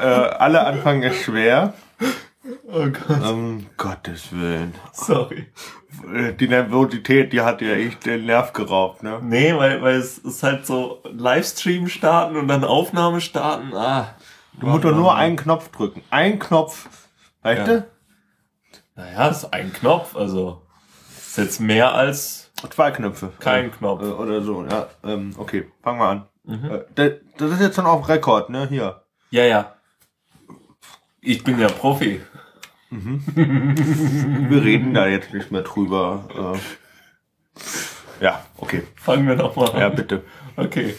Äh, alle Anfang ist schwer. Oh Gott. Um Gottes Willen. Sorry. Äh, Die Nervosität, die hat dir echt den Nerv geraubt, ne? Nee, weil, weil es ist halt so Livestream starten und dann Aufnahme starten. Ah. Du musst doch nur einen Knopf drücken. Ein Knopf. Weißt Ja. du? Naja, ist ein Knopf, also ist jetzt mehr als Zwei Knöpfe. kein Äh, Knopf. Oder so, ja. Ähm, okay, fangen wir an. Mhm. Äh, das- das ist jetzt schon auf Rekord, ne? Hier. Ja, ja. Ich bin ja Profi. Wir reden da jetzt nicht mehr drüber. Äh, ja, okay. Fangen wir doch mal an. Ja, bitte. Okay.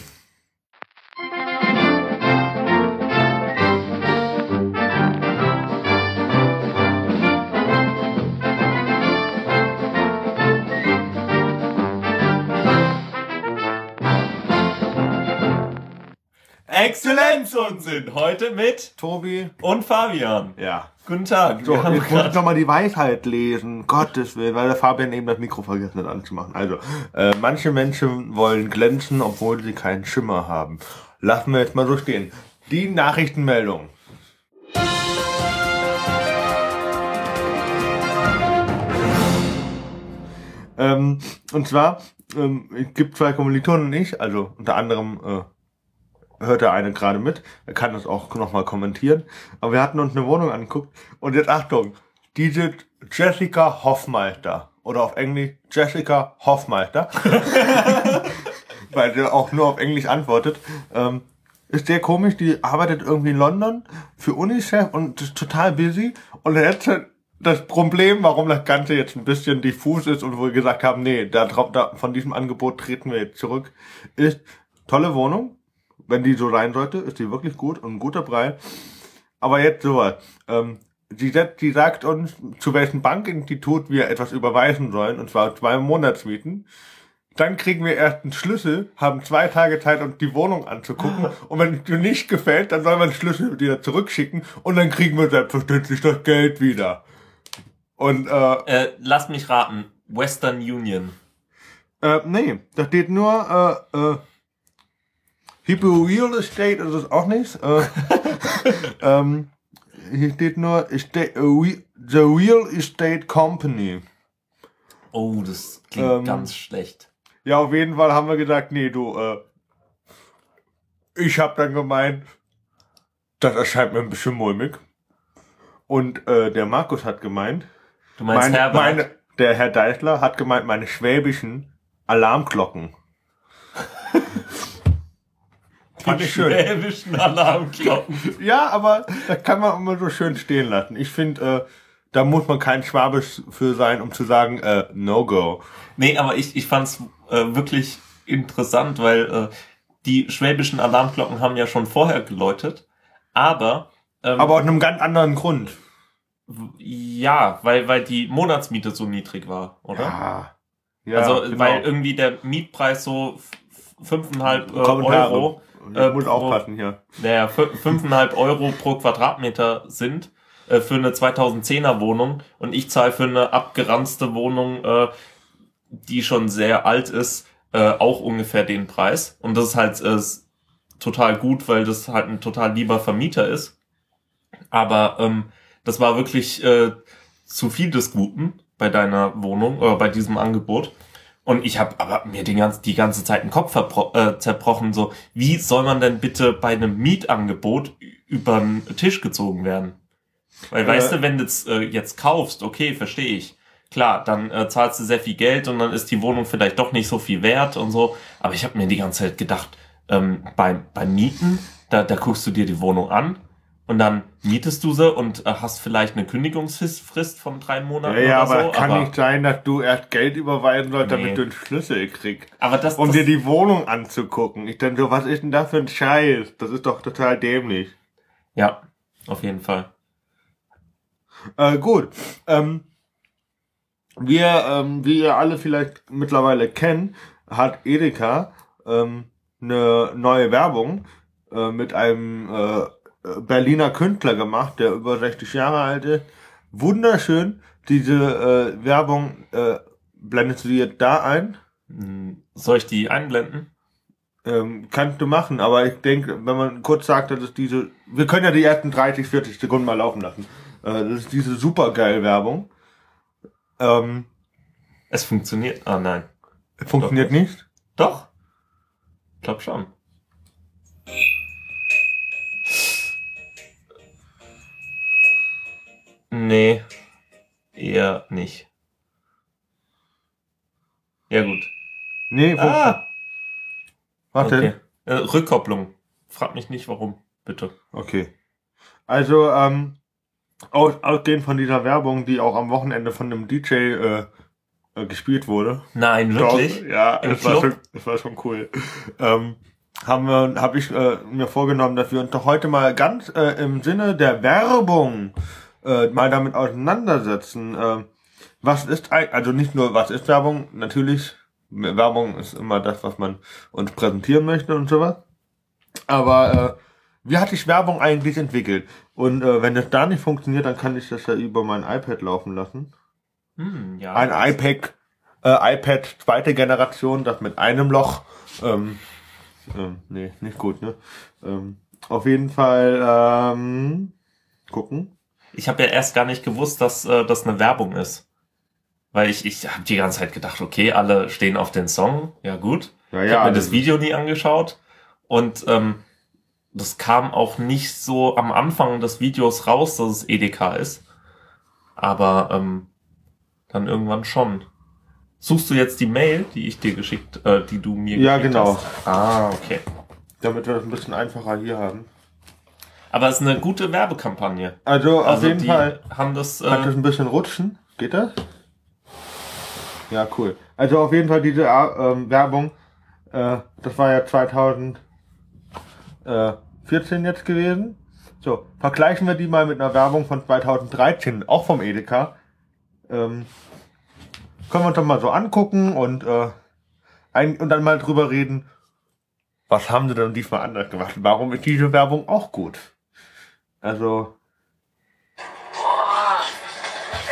Exzellenzunsinn heute mit Tobi? und Fabian. Ja. Guten Tag. So, jetzt muss ich grad- noch mal die Weisheit lesen. Gottes Willen, weil der Fabian eben das Mikro vergessen hat anzumachen. Also, äh, manche Menschen wollen glänzen, obwohl sie keinen Schimmer haben. Lassen wir jetzt mal so stehen. Die Nachrichtenmeldung. Ähm, und zwar, ähm, gibt zwei Kommilitonen und ich, also unter anderem äh, hört der eine gerade mit, er kann das auch nochmal kommentieren, aber wir hatten uns eine Wohnung angeguckt und jetzt Achtung, diese Jessica Hoffmeister oder auf Englisch Jessica Hoffmeister, weil sie auch nur auf Englisch antwortet, ähm, ist sehr komisch, die arbeitet irgendwie in London für UNICEF und ist total busy und jetzt das Problem, warum das Ganze jetzt ein bisschen diffus ist und wo wir gesagt haben, nee, da, da, von diesem Angebot treten wir jetzt zurück, ist tolle Wohnung. Wenn die so sein sollte, ist die wirklich gut und ein guter Preis. Aber jetzt sowas. Ähm, sie, setzt, sie sagt uns, zu welchem Bankinstitut wir etwas überweisen sollen, und zwar zwei Monatsmieten. Dann kriegen wir erst einen Schlüssel, haben zwei Tage Zeit, uns die Wohnung anzugucken. Und wenn es dir nicht gefällt, dann soll man den Schlüssel wieder zurückschicken und dann kriegen wir selbstverständlich das Geld wieder. Und äh, Äh, lasst mich raten. Western Union. Äh, nee, da steht nur, äh, äh, Hypo Real Estate ist es auch nicht. Äh, ähm, hier steht nur Estate, Re- The Real Estate Company. Oh, das klingt Ähm, ganz schlecht. Ja, auf jeden Fall haben wir gesagt, nee, du, äh, ich hab dann gemeint, das erscheint mir ein bisschen mulmig. Und äh, der Markus hat gemeint, Du meinst meine, Herbert? meine, der Herr Deichler hat gemeint, meine schwäbischen Alarmglocken. Fand ich schön. schwäbischen Alarmglocken. Ja, aber das kann man immer so schön stehen lassen. Ich finde, äh, da muss man kein Schwabe für sein, um zu sagen, äh, no go. Nee, aber ich, ich fand's äh, wirklich interessant, weil äh, die schwäbischen Alarmglocken haben ja schon vorher geläutet. Aber, ähm, Aber aus einem ganz anderen Grund. ja, weil, weil die Monatsmiete so niedrig war, oder? Ja. ja also, genau. weil irgendwie der Mietpreis so fünfeinhalb äh. Euro, äh, muss aufpassen hier. naja, fü- fünfeinhalb Euro pro Quadratmeter sind äh, für eine 2010er Wohnung und ich zahle für eine abgeranzte Wohnung, äh, die schon sehr alt ist, äh, auch ungefähr den Preis. Und das ist halt äh, total gut, weil das halt ein total lieber Vermieter ist. Aber ähm, das war wirklich äh, zu viel des Guten bei deiner Wohnung oder bei diesem Angebot. Und ich habe aber mir die ganze, die ganze Zeit den Kopf äh, zerbrochen, so, wie soll man denn bitte bei einem Mietangebot über den Tisch gezogen werden? Weil, Äh. weißt du, wenn du es äh, jetzt kaufst, okay, verstehe ich. Klar, dann äh, zahlst du sehr viel Geld und dann ist die Wohnung vielleicht doch nicht so viel wert und so. Aber ich habe mir die ganze Zeit gedacht, ähm, beim, beim Mieten, da, da guckst du dir die Wohnung an und dann mietest du sie und äh, hast vielleicht eine Kündigungsfrist von drei Monaten Ja, ja, aber so. kann aber, nicht sein, dass du erst Geld überweisen sollst, Nee. damit du einen Schlüssel kriegst. aber das, Um das dir die Wohnung anzugucken. Ich denke so, was ist denn das für ein Scheiß? Das ist doch total dämlich. ja, auf jeden Fall. Äh, gut. Ähm, wir, ähm, wie ihr alle vielleicht mittlerweile kennt, hat Edeka ähm, eine neue Werbung äh, mit einem äh, Berliner Künstler gemacht, der über 60 Jahre alt ist. Wunderschön. Diese äh, Werbung äh, blendest du dir da ein. Hm, Soll ich die einblenden? Ähm, kannst du machen, aber ich denke, wenn man kurz sagt, dass es diese, wir können ja die ersten 30, 40 Sekunden mal laufen lassen. Äh, das ist diese supergeil Werbung. Ähm, Es funktioniert. Ah, nein. funktioniert nicht. Doch. Ich glaub schon. Nee. Eher nicht. Ja, gut. Nee, funktio- Ah! warte. Okay. Äh, Rückkopplung. Frag mich nicht, warum. Bitte. Okay. Also, ähm, aus, ausgehend von dieser Werbung, die auch am Wochenende von einem DJ äh, äh, gespielt wurde. Nein, wirklich? Doch, ja, Im das war, schon, das war schon cool. Ähm, haben wir, habe ich äh, mir vorgenommen, dass wir uns doch heute mal ganz äh, im Sinne der Werbung äh, mal damit auseinandersetzen. Äh, was ist eigentlich, also nicht nur was ist Werbung, natürlich, Werbung ist immer das, was man uns präsentieren möchte und sowas. Aber äh, wie hat sich Werbung eigentlich entwickelt? Und äh, wenn das da nicht funktioniert, dann kann ich das ja über mein iPad laufen lassen. Hm, ja. Ein iPad, äh, iPad zweite Generation, das mit einem Loch. Ähm, ähm, nee, nicht gut, ne? Ähm, auf jeden Fall ähm, gucken. Ich habe ja erst gar nicht gewusst, dass äh, das eine Werbung ist. Weil ich, ich habe die ganze Zeit gedacht, okay, alle stehen auf den Song, ja gut. Ja, Ich ja, habe mir das Video nie angeschaut und ähm, das kam auch nicht so am Anfang des Videos raus, dass es EDK ist. Aber ähm, dann irgendwann schon. Suchst du jetzt die Mail, die ich dir geschickt, äh, die du mir Ja, geschickt genau. hast? Ah, okay. Damit wir das ein bisschen einfacher hier haben. Aber es ist eine gute Werbekampagne. Also, auf Also jeden Fall haben das. hat das Äh, ein bisschen rutschen. Geht das? Ja, cool. Also auf jeden Fall diese äh, ähm, Werbung, äh, das war ja 2014 jetzt gewesen. So, vergleichen wir die mal mit einer Werbung von 2013, auch vom Edeka. Ähm, können wir uns doch mal so angucken und, äh, ein, und dann mal drüber reden, was haben sie denn diesmal anders gemacht? Warum ist diese Werbung auch gut? Also,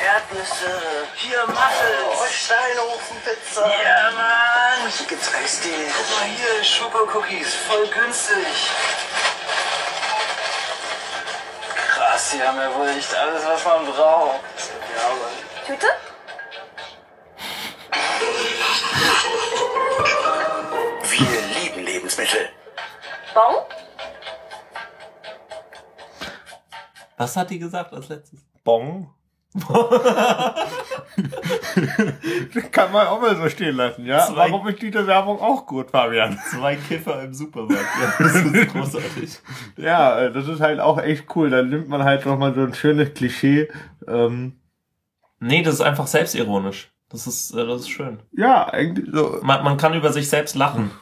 Erdnüsse, hier Muffins, Steinofenpizza. ja Mann. Hier gibt's Eistee. Guck mal hier, Schokocookies, voll günstig. Krass, die haben ja wohl echt alles, was man braucht. Ja, Mann. Tüte? Wir lieben Lebensmittel. Bon? Was hat die gesagt als letztes? Bong. Kann man auch mal so stehen lassen, ja? Zwei- Warum ist diese Werbung auch gut, Fabian? Zwei Kiffer im Supermarkt. Ja, das ist großartig. Ja, äh, das ist halt auch echt cool. Dann nimmt man halt nochmal so ein schönes Klischee. Ähm, Nee, das ist einfach selbstironisch. Das ist, äh, das ist schön. ja, eigentlich so. Man, man kann über sich selbst lachen.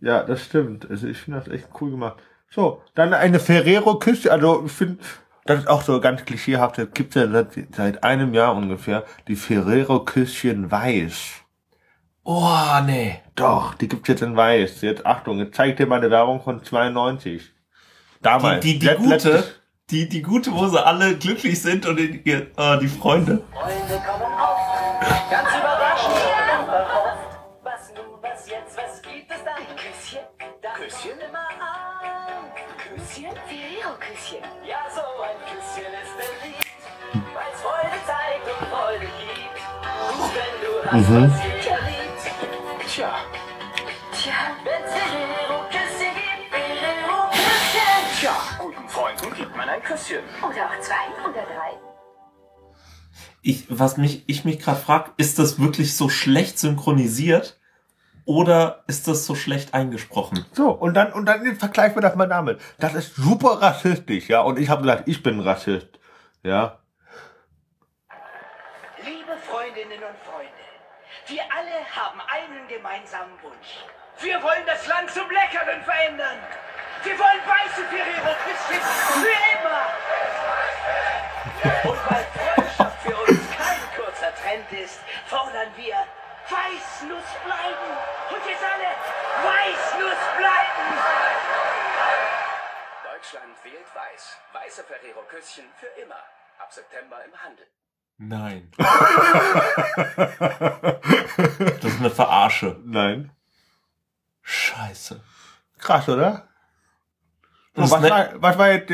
Ja, das stimmt. Also ich finde das echt cool gemacht. So, dann eine Ferrero-Küche. Also ich finde, das ist auch so ganz klischeehaft. Es gibt ja seit, seit einem Jahr ungefähr die Ferrero-Küsschen Weiß. Oh, nee. Doch, die gibt's jetzt in Weiß. Jetzt Achtung, jetzt zeig dir mal eine Werbung von 92. Damals. Die, die, die Let- gute, letztes- die, die gute, wo sie alle glücklich sind und die, äh, die Freunde. Freunde kommen auf. Ganz überraschend. Liebt. Tja, guten Freunden gibt man ein Küsschen. Oder auch zwei oder drei. Ich, was mich, ich mich gerade frag, ist das wirklich so schlecht synchronisiert? Oder ist das so schlecht eingesprochen? So, und dann, und dann vergleichen wir das mal damit. Das ist super rassistisch, ja. Und ich habe gesagt, ich bin Rassist. Ja. Liebe Freundinnen und Freunde, wir alle haben einen gemeinsamen Wunsch. Wir wollen das Land zum Leckeren verändern. Wir wollen weiße Ferrero-Küsschen für immer. Und weil Freundschaft für uns kein kurzer Trend ist, fordern wir Weißnuss bleiben. Und jetzt alle Weißnuss bleiben. Deutschland wählt weiß. Weiße Ferrero-Küsschen für immer. Ab September im Handel. Nein. Das ist eine Verarsche. Nein. Scheiße. Krass, oder? Was, ne- war, was war jetzt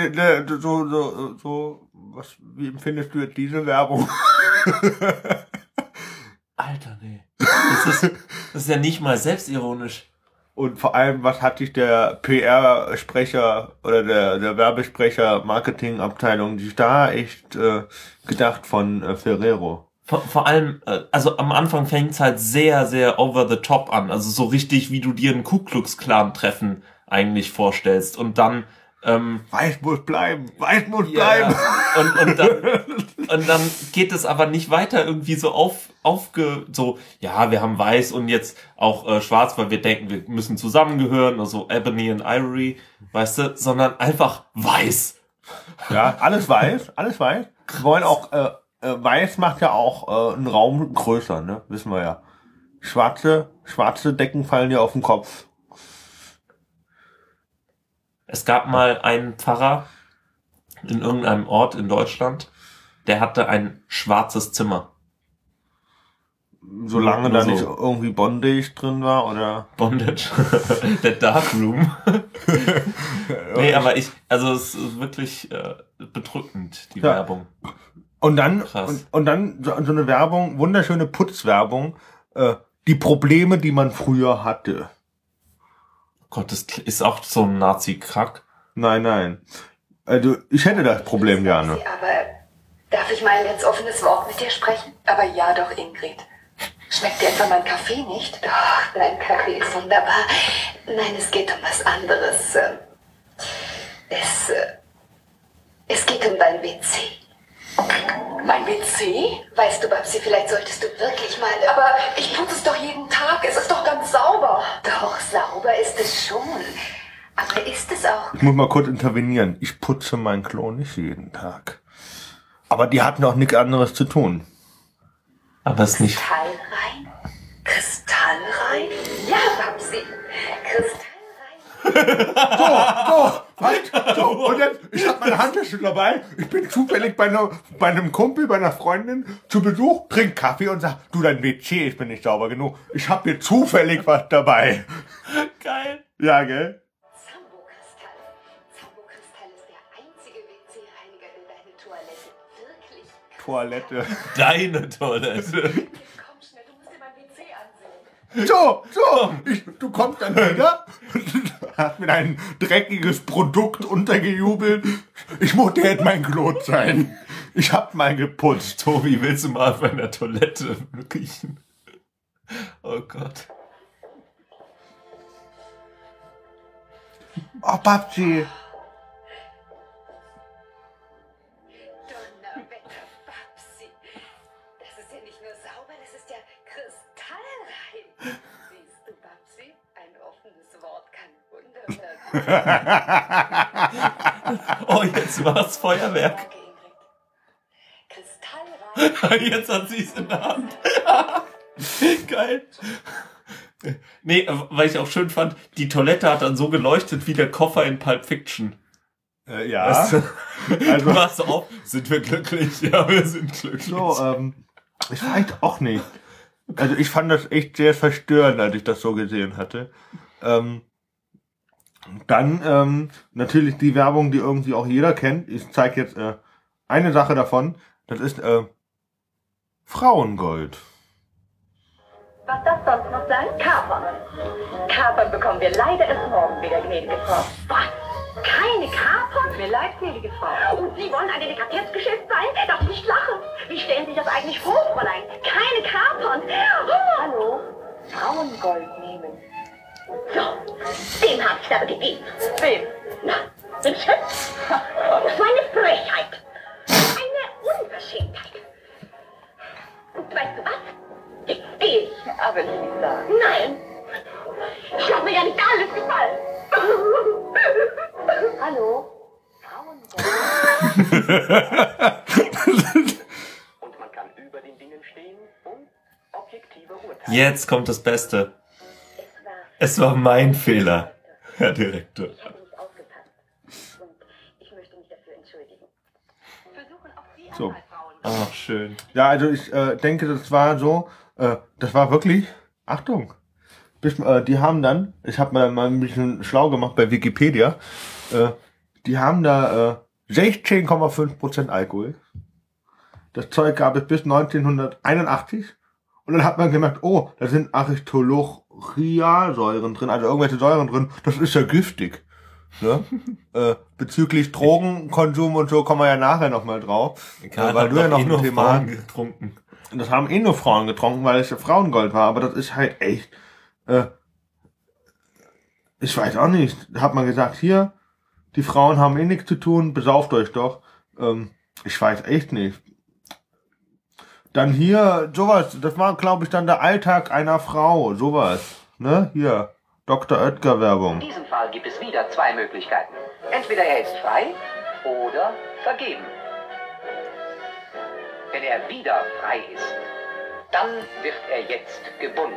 so, so, so, was, wie empfindest du jetzt diese Werbung? Alter, nee. Das ist, das ist ja nicht mal selbstironisch. Und vor allem, was hat sich der PR-Sprecher oder der, der Werbesprecher Marketingabteilung sich da echt äh, gedacht von äh, Ferrero? Vor, vor allem, äh, also am Anfang fängt's halt sehr, sehr over the top an. Also so richtig, wie du dir ein Ku Klux Klan Treffen eigentlich vorstellst. Und dann, ähm, Weiß muss bleiben, weiß muss ja, bleiben. und, und, dann, und dann geht es aber nicht weiter irgendwie so auf, aufge, so, ja, wir haben weiß und jetzt auch äh, schwarz, weil wir denken, wir müssen zusammengehören, also Ebony und Ivory, weißt du, sondern einfach weiß. Ja, alles weiß, alles weiß. Wir wollen auch, äh, äh, weiß macht ja auch äh, einen Raum größer, ne? Wissen wir ja. Schwarze, schwarze Decken fallen dir auf den Kopf. Es gab mal einen Pfarrer in irgendeinem Ort in Deutschland, der hatte ein schwarzes Zimmer. Solange da so. nicht irgendwie Bondage drin war oder. Bondage. Der Dark Room. nee, aber ich, also es ist wirklich äh, bedrückend, die Ja. Werbung. Und dann, und, und dann so, so eine Werbung, wunderschöne Putzwerbung, äh, die Probleme, die man früher hatte. Gott, das ist auch so ein Nazi-Krack. Nein, nein. Also, ich hätte das Problem gerne. Aber darf ich mal ein ganz offenes Wort mit dir sprechen? Aber ja doch, Ingrid. Schmeckt dir etwa mein Kaffee nicht? Doch, dein Kaffee ist wunderbar. Nein, es geht um was anderes. Ähm, Es, äh, es geht um dein WC. Mein WC? Weißt du, Babsi, vielleicht solltest du wirklich mal... Aber ich putze es doch jeden Tag. Es ist doch ganz sauber. Doch, sauber ist es schon. Aber ist es auch... Ich muss mal kurz intervenieren. Ich putze mein Klo nicht jeden Tag. Aber die hatten auch nichts anderes zu tun. Aber es nicht. Kristallrein? Kristallrein? Ja, Babsi. Kristallrein. So, halt, so, und jetzt, ich habe meine Handtasche dabei. Ich bin zufällig bei, einer, bei einem Kumpel, bei einer Freundin zu Besuch, trink Kaffee und sag, du, dein WC, ich bin nicht sauber genug. Ich habe hier zufällig was dabei. Geil. Ja, gell? Toilette. Deine Toilette. Komm schnell, du musst dir mein WC ansehen. So, so, ich, du kommst dann wieder, hast mir ein dreckiges Produkt untergejubelt. Ich muss dir jetzt mein Klo sein. Ich hab mal geputzt. Tobi, willst du mal auf meiner Toilette riechen? Oh Gott. Oh, Babsi. Oh, jetzt war's Feuerwerk. Jetzt hat sie es in der Hand. Geil. Nee, weil ich auch schön fand, die Toilette hat dann so geleuchtet wie der Koffer in Pulp Fiction. Äh, ja. Weißt du? Du Also, warst so auf, sind wir glücklich? Ja, wir sind glücklich. so, ähm, ich weiß auch nicht. Also ich fand das echt sehr verstörend, als ich das so gesehen hatte. Ähm, dann ähm, natürlich die Werbung, die irgendwie auch jeder kennt. Ich zeige jetzt äh, eine Sache davon. Das ist äh, Frauengold. Was das sonst noch sein? Kapern. Kapern bekommen wir leider erst morgen wieder, gnädige Frau. Was? Keine Kapern? Mir leid, gnädige Frau. Und Sie wollen ein Delikatessgeschäft sein? Darf ich nicht lachen? Wie stellen Sie sich das eigentlich vor, Fräulein? Keine Kapern? Oh. Hallo? Frauengold nehmen. So, dem hab ich aber gegeben. Wem? Na, den Schütz. Das war eine Frechheit. Eine Unverschämtheit. Und weißt du was? Jetzt gehe ich. Aber nicht sagen. Nein. Ich lasse mir ja nicht alles gefallen. Hallo? Und man kann über den Dingen stehen und objektiver urteilen. Jetzt kommt das Beste. Es war mein Fehler, Herr Direktor. Ich habe nicht aufgepasst. Und ich möchte mich dafür entschuldigen. Versuchen auch Sie So. Ach, schön. Ja, also ich äh, denke, das war so, äh, das war wirklich, Achtung, bis, äh, die haben dann, ich habe mal mal ein bisschen schlau gemacht bei Wikipedia, äh, die haben da äh, 16,5% Alkohol. Das Zeug gab es bis 1981. Und dann hat man gemerkt, oh, da sind Aristolochialsäuren drin, also irgendwelche Säuren drin. Das ist ja giftig. Ne? äh, bezüglich Drogenkonsum und so kommen wir ja nachher nochmal drauf. Karl äh, weil du ja noch eh ein Thema Frauen getrunken. und das haben eh nur Frauen getrunken, weil es ja Frauengold war. Aber das ist halt echt. Äh, ich weiß auch nicht. Hat man gesagt, hier, die Frauen haben eh nichts zu tun, besauft euch doch. Ähm, ich weiß echt nicht. Dann hier, sowas, das war, glaube ich, dann der Alltag einer Frau, sowas. Ne? Hier, Dr. Oetker In Werbung. diesem Fall gibt es wieder zwei Möglichkeiten. Entweder er ist frei oder vergeben. Wenn er wieder frei ist, dann wird er jetzt gebunden.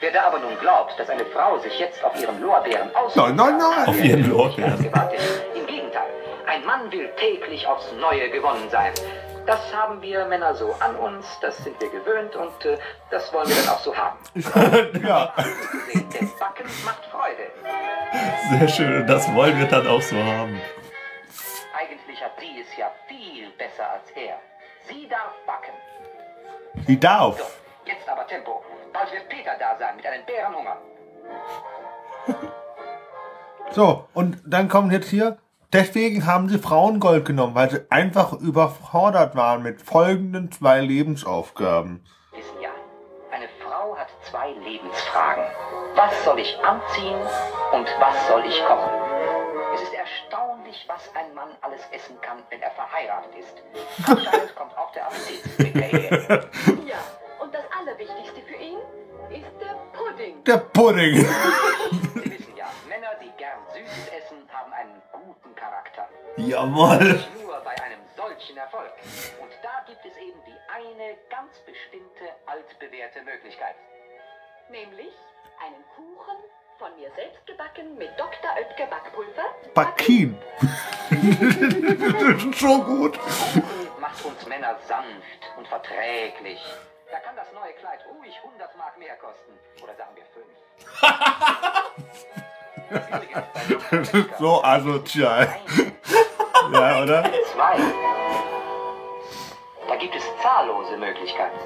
Wer da aber nun glaubt, dass eine Frau sich jetzt auf ihren Lorbeeren aus Nein, nein, nein. Auf ihren Lorbeeren. gewartet. Im Gegenteil, ein Mann will täglich aufs Neue gewonnen sein. Das haben wir Männer so an uns, das sind wir gewöhnt und äh, das wollen wir dann auch so haben. Ja. Denn Backen macht Freude. Sehr schön. Das wollen wir dann auch so haben. Eigentlich hat sie es ja viel besser als er. Sie darf backen. Die darf. So, jetzt aber Tempo. Bald wird Peter da sein mit einem Bärenhunger. So, und dann kommt jetzt hier, deswegen haben sie Frauengold genommen, weil sie einfach überfordert waren mit folgenden zwei Lebensaufgaben. Wissen ja, eine Frau hat zwei Lebensfragen. Was soll ich anziehen und was soll ich kochen? Es ist erstaunlich, was ein Mann alles essen kann, wenn er verheiratet ist. Anscheinend kommt auch der Appetit mit der Ehe. Ja, und das Allerwichtigste für ihn ist der Pudding. Der Pudding. einen guten Charakter. Jawohl. Nur bei einem solchen Erfolg. Und da gibt es eben die eine ganz bestimmte altbewährte Möglichkeit. Nämlich einen Kuchen von mir selbst gebacken mit Dr. Oetker Backpulver. Bakin. das ist so gut. Kuchen macht uns Männer sanft und verträglich. Da kann das neue Kleid ruhig 100 Mark mehr kosten. Oder sagen wir 5. Das ist so asozial. Ja, oder? Zwei. Da gibt es zahllose Möglichkeiten.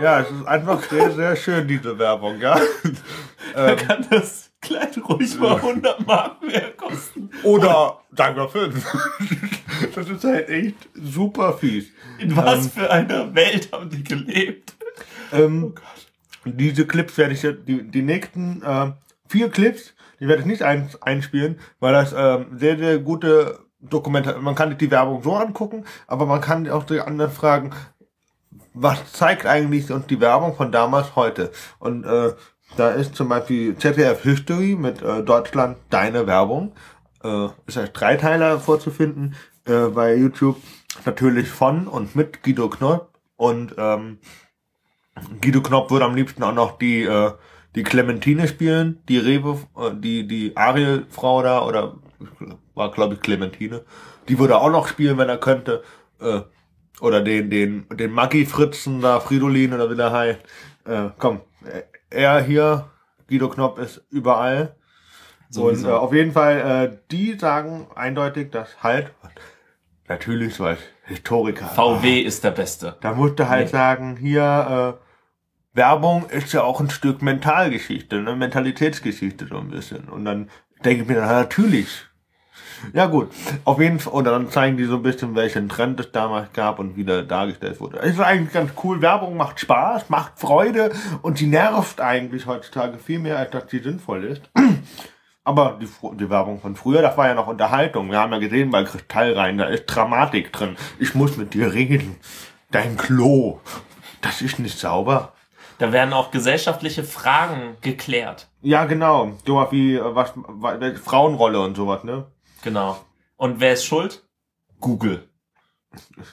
Ja, es ist einfach sehr, sehr schön, diese Werbung, ja. Da kann das Kleid ruhig mal 100 Mark mehr kosten. Oder sagen wir fünf. Das ist halt echt super fies. In was für einer Welt haben die gelebt? Ähm, diese Clips werde ich jetzt, die, die nächsten äh, vier Clips, die werde ich nicht ein, einspielen, weil das ähm, sehr, sehr gute Dokumente, man kann die Werbung so angucken, aber man kann auch die anderen fragen, was zeigt eigentlich uns die Werbung von damals heute? Und äh, da ist zum Beispiel ZDF History mit äh, Deutschland deine Werbung. Äh, ist als Dreiteiler vorzufinden äh, bei YouTube. Natürlich von und mit Guido Knopp. Und ähm, Guido Knopp würde am liebsten auch noch die, äh, die Clementine spielen, die Rewe, äh, die, die Ariel-Frau da, oder war glaube ich Clementine. Die würde auch noch spielen, wenn er könnte. Äh, oder den, den, den Maggi Fritzen da, Fridolin oder wie der heißt. Äh, komm, er hier, Guido Knopp ist überall. Und äh, auf jeden Fall, äh, die sagen eindeutig, dass halt, natürlich als Historiker. VW ist der Beste. Da musste halt sagen, hier, äh, Werbung ist ja auch ein Stück Mentalgeschichte, ne? Mentalitätsgeschichte so ein bisschen. Und dann denke ich mir ja, natürlich. Ja gut, auf jeden Fall, oder dann zeigen die so ein bisschen, welchen Trend es damals gab und wie der dargestellt wurde. Ist eigentlich ganz cool, Werbung macht Spaß, macht Freude und die nervt eigentlich heutzutage viel mehr, als dass die sinnvoll ist. Aber die, die Werbung von früher, das war ja noch Unterhaltung. Wir haben ja gesehen bei Kristall rein, da ist Dramatik drin. Ich muss mit dir reden. Dein Klo, das ist nicht sauber. Da werden auch gesellschaftliche Fragen geklärt. Ja, genau. Sowas wie äh, was, was Frauenrolle und sowas, ne? Genau. Und wer ist schuld? Google.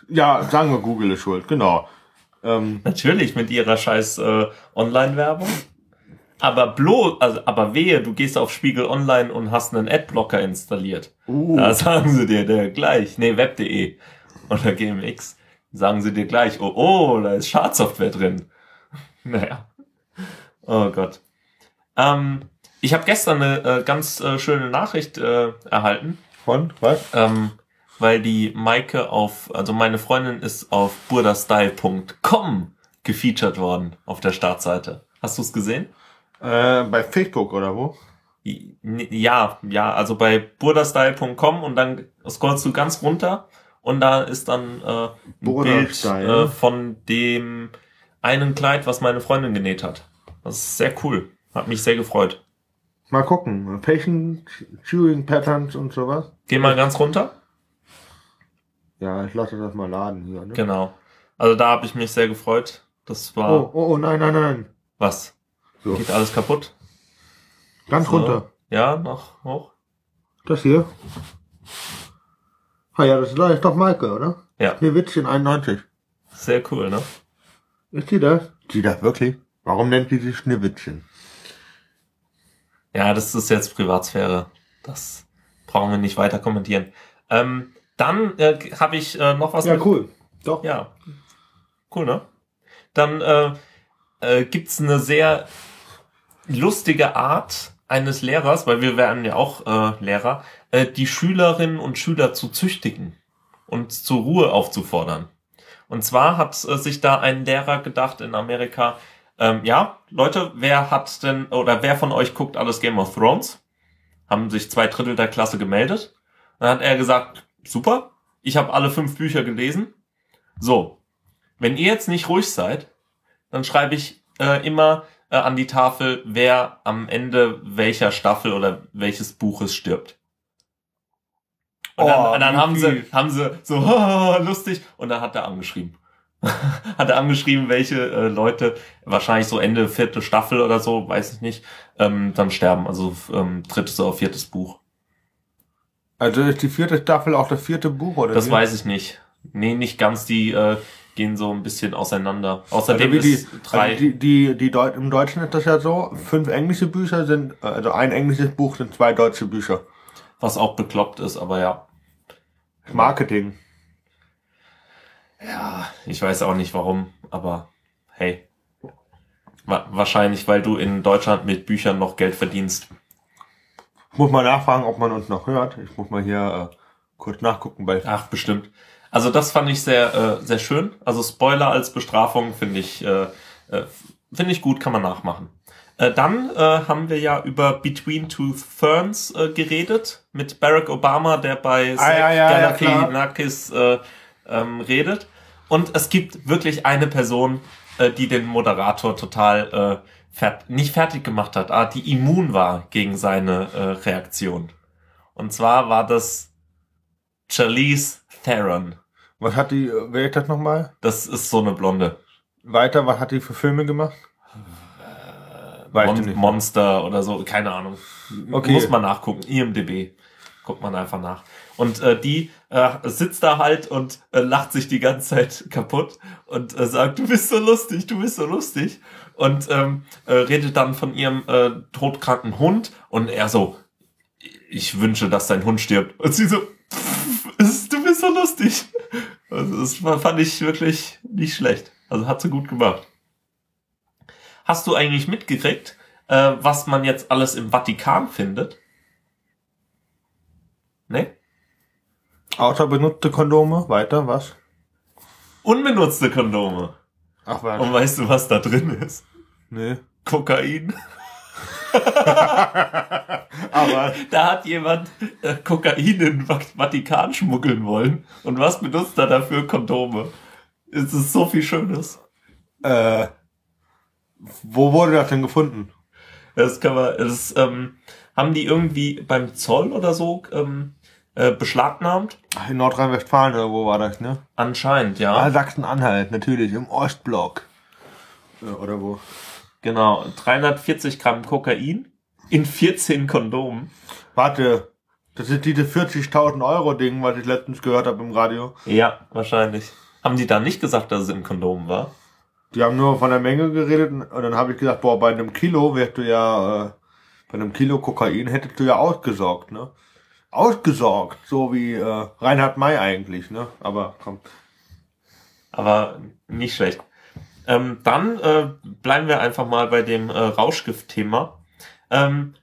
Ja, sagen wir Google ist schuld, genau. Ähm, Natürlich mit ihrer scheiß äh, Online-Werbung. Aber bloß, also, aber wehe, du gehst auf Spiegel Online und hast einen Adblocker installiert. uh, Da sagen sie dir der gleich, nee, web.de oder GMX, sagen sie dir gleich, oh, oh, da ist Schadsoftware drin. Naja. Oh Gott. Ähm, ich habe gestern eine äh, ganz äh, schöne Nachricht äh, erhalten, Von? Was? ähm, weil die Maike auf, also meine Freundin ist auf burdastyle.com gefeatured worden auf der Startseite. Hast du es gesehen? Äh, bei Facebook oder wo? Ja, ja, also bei burdastyle.com und dann scrollst du ganz runter und da ist dann äh, ein Burda Bild äh, von dem einen Kleid, was meine Freundin genäht hat. Das ist sehr cool. Hat mich sehr gefreut. Mal gucken. Patient Chewing Patterns und sowas. Geh mal ganz runter. Ja, ich lasse das mal laden hier. Ne? Genau. Also da habe ich mich sehr gefreut. Das war Oh, oh, oh, nein, nein, nein. was? So. Geht alles kaputt? Ganz So. runter. Ja, noch hoch. Das hier. Ah ja, das ist doch Maike, oder? Ja, Schneewittchen 91. sehr cool, ne? Ist die das? Die das wirklich? Warum nennt die sich Schneewittchen? Ja, das ist jetzt Privatsphäre. Das brauchen wir nicht weiter kommentieren. Ähm, dann äh, habe ich äh, noch was. Ja, mit- cool. Doch. Ja. Cool, ne? Dann äh, äh, gibt's eine sehr lustige Art eines Lehrers, weil wir werden ja auch äh, Lehrer, äh, die Schülerinnen und Schüler zu züchtigen und zur Ruhe aufzufordern. Und zwar hat äh, sich da ein Lehrer gedacht in Amerika, ähm, ja, Leute, wer hat denn, oder wer von euch guckt alles Game of Thrones? Haben sich zwei Drittel der Klasse gemeldet. Dann hat er gesagt, super, ich habe alle fünf Bücher gelesen. So, wenn ihr jetzt nicht ruhig seid, dann schreibe ich äh, immer äh, an die Tafel, wer am Ende welcher Staffel oder welches Buches stirbt. Und dann, Oh, und dann haben sie, haben sie so lustig und dann hat er angeschrieben. hat er angeschrieben, welche äh, Leute wahrscheinlich so Ende vierte Staffel oder so, weiß ich nicht, ähm, dann sterben. Also ähm, drittes oder viertes Buch. Also ist die vierte Staffel auch das vierte Buch, oder? Das wie? weiß ich nicht. Nee, nicht ganz. Die äh, gehen so ein bisschen auseinander. Also Außerdem die, ist drei. also die, die, die Deut im Deutschen ist das ja so, fünf englische Bücher sind, also ein englisches Buch sind zwei deutsche Bücher. Was auch bekloppt ist, aber ja. Marketing. Ja, ich weiß auch nicht warum, aber hey. Wa wahrscheinlich, weil du in Deutschland mit Büchern noch Geld verdienst. Ich muss mal nachfragen, ob man uns noch hört. Ich muss mal hier äh, kurz nachgucken bei. Ach, bestimmt. Also das fand ich sehr, äh, sehr schön. Also Spoiler als Bestrafung finde ich, äh, äh, finde ich gut, kann man nachmachen. Äh, dann äh, haben wir ja über Between Two Ferns äh, geredet mit Barack Obama, der bei Ah, ja, ja, ja. Galifianakis äh, ähm, redet. Und es gibt wirklich eine Person, äh, die den Moderator total äh, fert nicht fertig gemacht hat, ah, die immun war gegen seine äh, Reaktion. Und zwar war das Charlize Theron. Was hat die, wer ist das nochmal? Das ist so eine Blonde. Weiter, was hat die für Filme gemacht? Mon nicht. Monster oder so, keine Ahnung. Okay. Muss man nachgucken. IMDB. Guckt man einfach nach. Und äh, die äh, sitzt da halt und äh, lacht sich die ganze Zeit kaputt und äh, sagt, du bist so lustig, du bist so lustig. Und ähm, äh, redet dann von ihrem äh, todkranken Hund und er so, ich wünsche, dass dein Hund stirbt. Und sie so, "Pff, du bist so lustig. Also das fand ich wirklich nicht schlecht. Also hat sie gut gemacht. Hast du eigentlich mitgekriegt, äh, was man jetzt alles im Vatikan findet? Ne? Außer benutzte Kondome, weiter, was? Unbenutzte Kondome. Ach was. Und weißt du, was da drin ist? Nee. Kokain. Aber Da hat jemand äh, Kokain in Vatikan schmuggeln wollen. Und was benutzt er dafür? Kondome. Es ist so viel Schönes. äh, wo wurde das denn gefunden? Das kann man, das ähm, haben die irgendwie beim Zoll oder so ähm, äh, beschlagnahmt? Ach, In Nordrhein-Westfalen oder wo war das, ne? Anscheinend, ja. Ah, Sachsen-Anhalt, natürlich, im Ostblock. Ja, oder wo? Genau, 340 Gramm Kokain in 14 Kondomen. Warte, das ist diese 40.000 Euro Ding, was ich letztens gehört habe im Radio. Ja, wahrscheinlich. Haben die da nicht gesagt, dass es in Kondomen war? Die haben nur von der Menge geredet und dann habe ich gesagt, boah, bei einem Kilo wärst du ja, äh, bei einem Kilo Kokain hättest du ja ausgesorgt, ne? Ausgesorgt, so wie äh, Reinhard May eigentlich, ne? Aber komm. Aber nicht schlecht. Ähm, dann äh, bleiben wir einfach mal bei dem äh, Rauschgift-Thema. Ähm,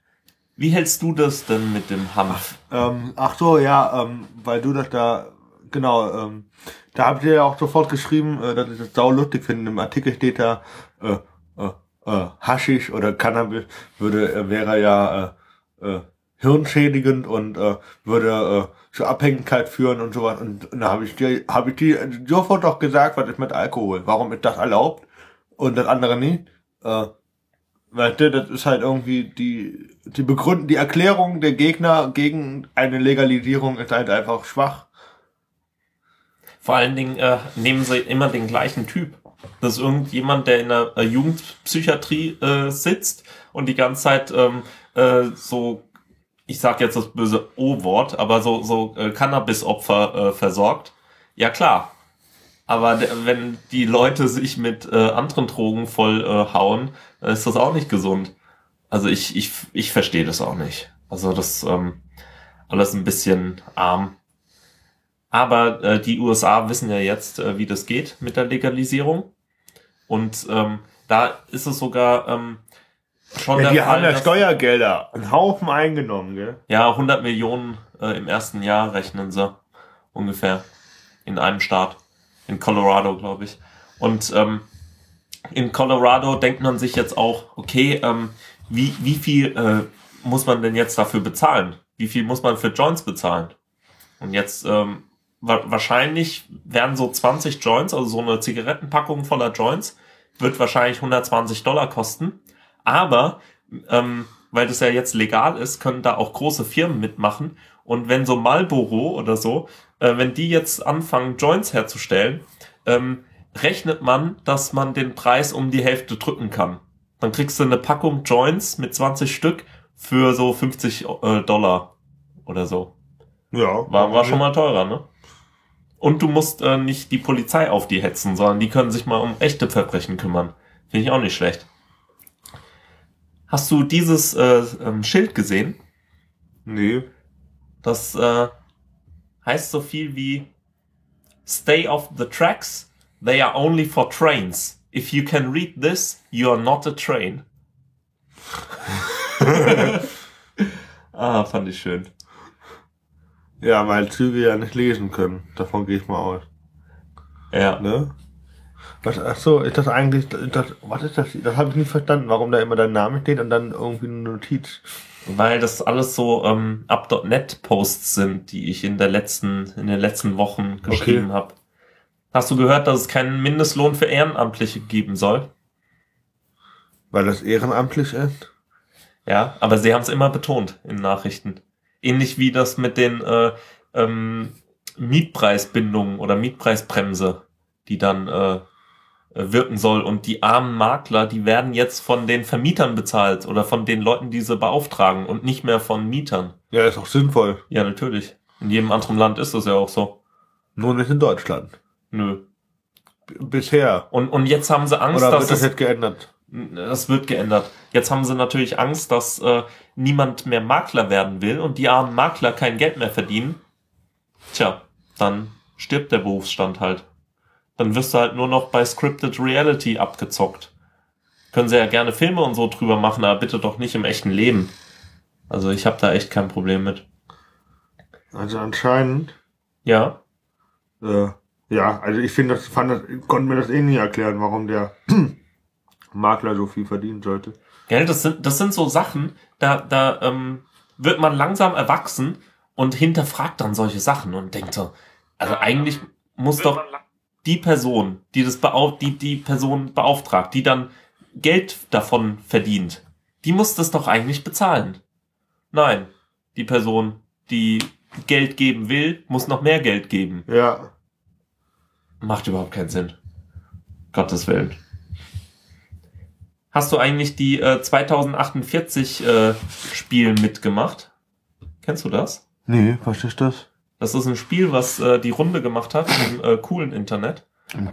wie hältst du das denn mit dem Hanf? Ähm, ach so, ja, ähm, weil du das da, genau, ähm, da habt ihr ja auch sofort geschrieben, äh, dass ich das saulustig finde. Im Artikel steht da, äh, äh, äh, Haschisch oder Cannabis würde, äh, wäre ja äh, äh, hirnschädigend und äh, würde äh, zur Abhängigkeit führen und sowas. Und, und da habe ich dir, habe ich dir sofort doch gesagt, was ist mit Alkohol? Warum ist das erlaubt und das andere nicht? Äh, Weißt du, das ist halt irgendwie die, die Begründen, die Erklärung der Gegner gegen eine Legalisierung ist halt einfach schwach. Vor allen Dingen äh, nehmen sie immer den gleichen Typ. Das ist irgendjemand, der in der äh, Jugendpsychiatrie äh, sitzt und die ganze Zeit ähm, äh, so, ich sag jetzt das böse O-Wort, aber so, so äh, Cannabis-Opfer äh, versorgt. Ja klar. Aber wenn die Leute sich mit äh, anderen Drogen voll äh, hauen, dann ist das auch nicht gesund. Also ich, ich, ich verstehe das auch nicht. Also das ähm, alles ein bisschen arm. Aber äh, die USA wissen ja jetzt, äh, wie das geht mit der Legalisierung. Und ähm, da ist es sogar ähm, schon Ja, der die Fall, haben ja Steuergelder, einen Haufen eingenommen, gell? ja, 100 Millionen äh, im ersten Jahr rechnen sie ungefähr in einem Staat. In Colorado, glaube ich. Und ähm, in Colorado denkt man sich jetzt auch, okay, ähm, wie, wie viel äh, muss man denn jetzt dafür bezahlen? Wie viel muss man für Joints bezahlen? Und jetzt ähm, wahrscheinlich werden so 20 Joints, also so eine Zigarettenpackung voller Joints, wird wahrscheinlich 120 Dollar kosten. Aber ähm, weil das ja jetzt legal ist, können da auch große Firmen mitmachen. Und wenn so Marlboro oder so, äh, wenn die jetzt anfangen, Joints herzustellen, ähm, rechnet man, dass man den Preis um die Hälfte drücken kann. Dann kriegst du eine Packung Joints mit 20 Stück für so 50 äh, Dollar oder so. Ja. War, war schon mal teurer, ne? Und du musst äh, nicht die Polizei auf die hetzen, sondern die können sich mal um echte Verbrechen kümmern. Finde ich auch nicht schlecht. Hast du dieses äh, ähm, Schild gesehen? Nee. Das äh, heißt so viel wie Stay off the tracks. They are only for trains. If you can read this, you are not a train. ah, fand ich schön. Ja, weil Züge ja nicht lesen können. Davon gehe ich mal aus. Ja. Ne? Was, ach so, ist das eigentlich, das, was ist das? Das habe ich nicht verstanden, warum da immer dein Name steht und dann irgendwie eine Notiz. Weil das alles so ähm, up.net Posts sind, die ich in der letzten, in den letzten Wochen geschrieben Okay. habe. Hast du gehört, dass es keinen Mindestlohn für Ehrenamtliche geben soll? Weil das ehrenamtlich ist? Ja, aber sie haben es immer betont in Nachrichten. Ähnlich wie das mit den äh, ähm, Mietpreisbindungen oder Mietpreisbremse, die dann äh, äh, wirken soll. Und die armen Makler, die werden jetzt von den Vermietern bezahlt oder von den Leuten, die sie beauftragen und nicht mehr von Mietern. Ja, ist auch sinnvoll. Ja, natürlich. In jedem anderen Land ist das ja auch so. Nur nicht in Deutschland. Nö. B bisher. Und, und jetzt haben sie Angst, Oder dass wird das es, jetzt geändert? Das wird geändert. Jetzt haben sie natürlich Angst, dass äh, niemand mehr Makler werden will und die armen Makler kein Geld mehr verdienen. Tja, dann stirbt der Berufsstand halt. Dann wirst du halt nur noch bei Scripted Reality abgezockt. Können sie ja gerne Filme und so drüber machen, aber bitte doch nicht im echten Leben. Also ich habe da echt kein Problem mit. Also anscheinend, Ja, äh, ja, also ich finde das, fand das, konnte mir das eh nie erklären, warum der Makler so viel verdienen sollte. Gell, das sind, das sind so Sachen, da, da ähm, wird man langsam erwachsen und hinterfragt dann solche Sachen und denkt so, also eigentlich muss doch die Person, die das beauf die, die Person beauftragt, die dann Geld davon verdient, die muss das doch eigentlich bezahlen. Nein, die Person, die Geld geben will, muss noch mehr Geld geben. Ja, Macht überhaupt keinen Sinn. Gottes Willen. Hast du eigentlich die äh, 2048 äh, Spiel mitgemacht? Kennst du das? nee, was ist das? Das ist ein Spiel, was äh, die Runde gemacht hat im äh, coolen Internet.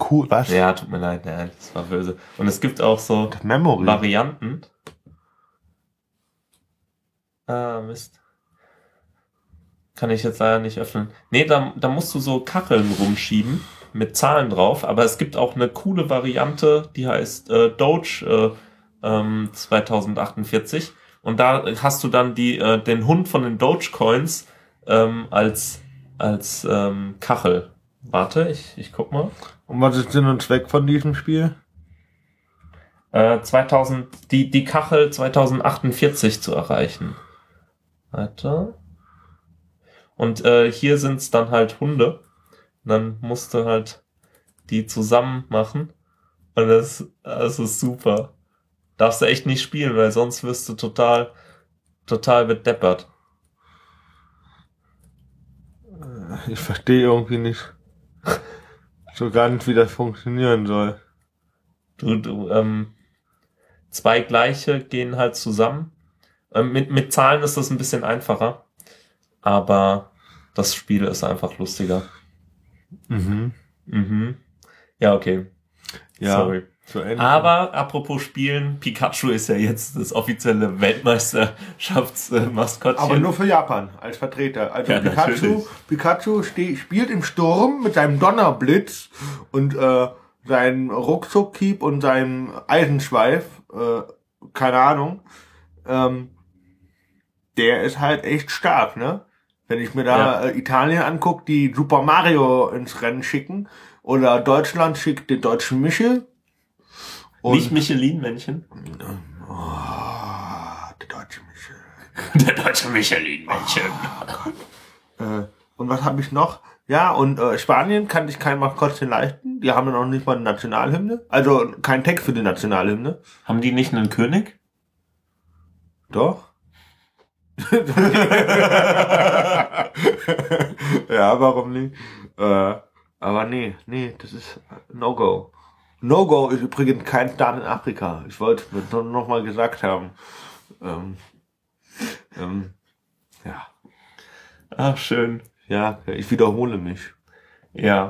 Cool, was? Ja, tut mir leid, ja, das war böse. Und es gibt auch so Memory. Varianten. Ah, Mist. Kann ich jetzt leider nicht öffnen. Nee, da, da musst du so Kacheln rumschieben mit Zahlen drauf, aber es gibt auch eine coole Variante, die heißt äh, Doge äh, ähm, 2048 und da hast du dann die äh, den Hund von den Dogecoins ähm, als als ähm, Kachel. Warte, ich ich guck mal. Und was ist Sinn und Zweck von diesem Spiel? Äh, 2000 die die Kachel 2048 zu erreichen. Warte. Und äh, hier sind's dann halt Hunde. Und dann musst du halt die zusammen machen. Und das, das ist super. Darfst du echt nicht spielen, weil sonst wirst du total, total bedeppert. Ich verstehe irgendwie nicht so ganz, wie das funktionieren soll. Du, du, ähm, zwei gleiche gehen halt zusammen. Ähm, mit, mit Zahlen ist das ein bisschen einfacher. Aber das Spiel ist einfach lustiger. Mhm. Mhm. Ja, okay. Ja. Sorry. Aber apropos Spielen, Pikachu ist ja jetzt das offizielle Weltmeisterschaftsmaskottchen. Aber nur für Japan als Vertreter. Also Ja, Pikachu, natürlich. Pikachu spielt im Sturm mit seinem Donnerblitz und äh, seinem Ruckzuck-Keep und seinem Eisenschweif, äh, keine Ahnung. Ähm, der ist halt echt stark, ne? Wenn ich mir da Ja. äh, Italien anguck, die Super Mario ins Rennen schicken, oder Deutschland schickt den deutschen Michel. Und Nicht Michelin-Männchen. Ah, der deutsche Michel. Der deutsche Michelin-Männchen. Äh, und was habe ich noch? Ja, und äh, Spanien kann sich kein Maskottchen leisten. Die haben ja noch nicht mal eine Nationalhymne. Also kein Text für die Nationalhymne. Haben die nicht einen König? Doch. ja, warum nicht? Äh, aber nee, nee, das ist No-Go. No-Go ist übrigens kein Staat in Afrika. Ich wollte es nur noch mal gesagt haben. Ähm, ähm, ja, Ach, schön. ja, ich wiederhole mich. Ja.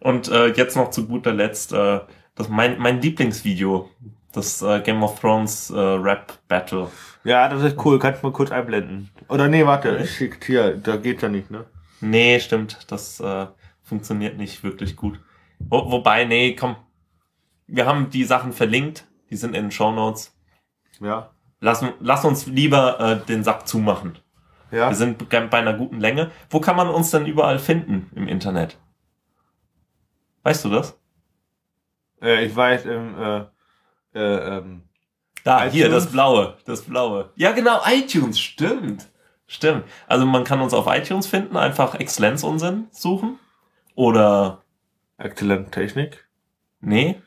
Und äh, jetzt noch zu guter Letzt, äh, das mein, mein Lieblingsvideo. Das äh, Game of Thrones äh, Rap Battle. Ja, das ist cool. Kannst du mal kurz einblenden? Oder nee, warte, ich schick hier. Da geht ja nicht, ne? Nee, stimmt. Das äh, funktioniert nicht wirklich gut. Wo, wobei, nee, komm. Wir haben die Sachen verlinkt. Die sind in den Show Notes. Ja. Lass, lass uns lieber äh, den Sack zumachen. Ja. Wir sind bei einer guten Länge. Wo kann man uns denn überall finden im Internet? Weißt du das? Äh, ich weiß, im, äh, äh, ähm, Da, iTunes? hier, das blaue, das blaue. Ja, genau, iTunes, stimmt. Stimmt. Also man kann uns auf iTunes finden, einfach Exzellenzunsinn suchen. Oder, Exzellent Technik. nee,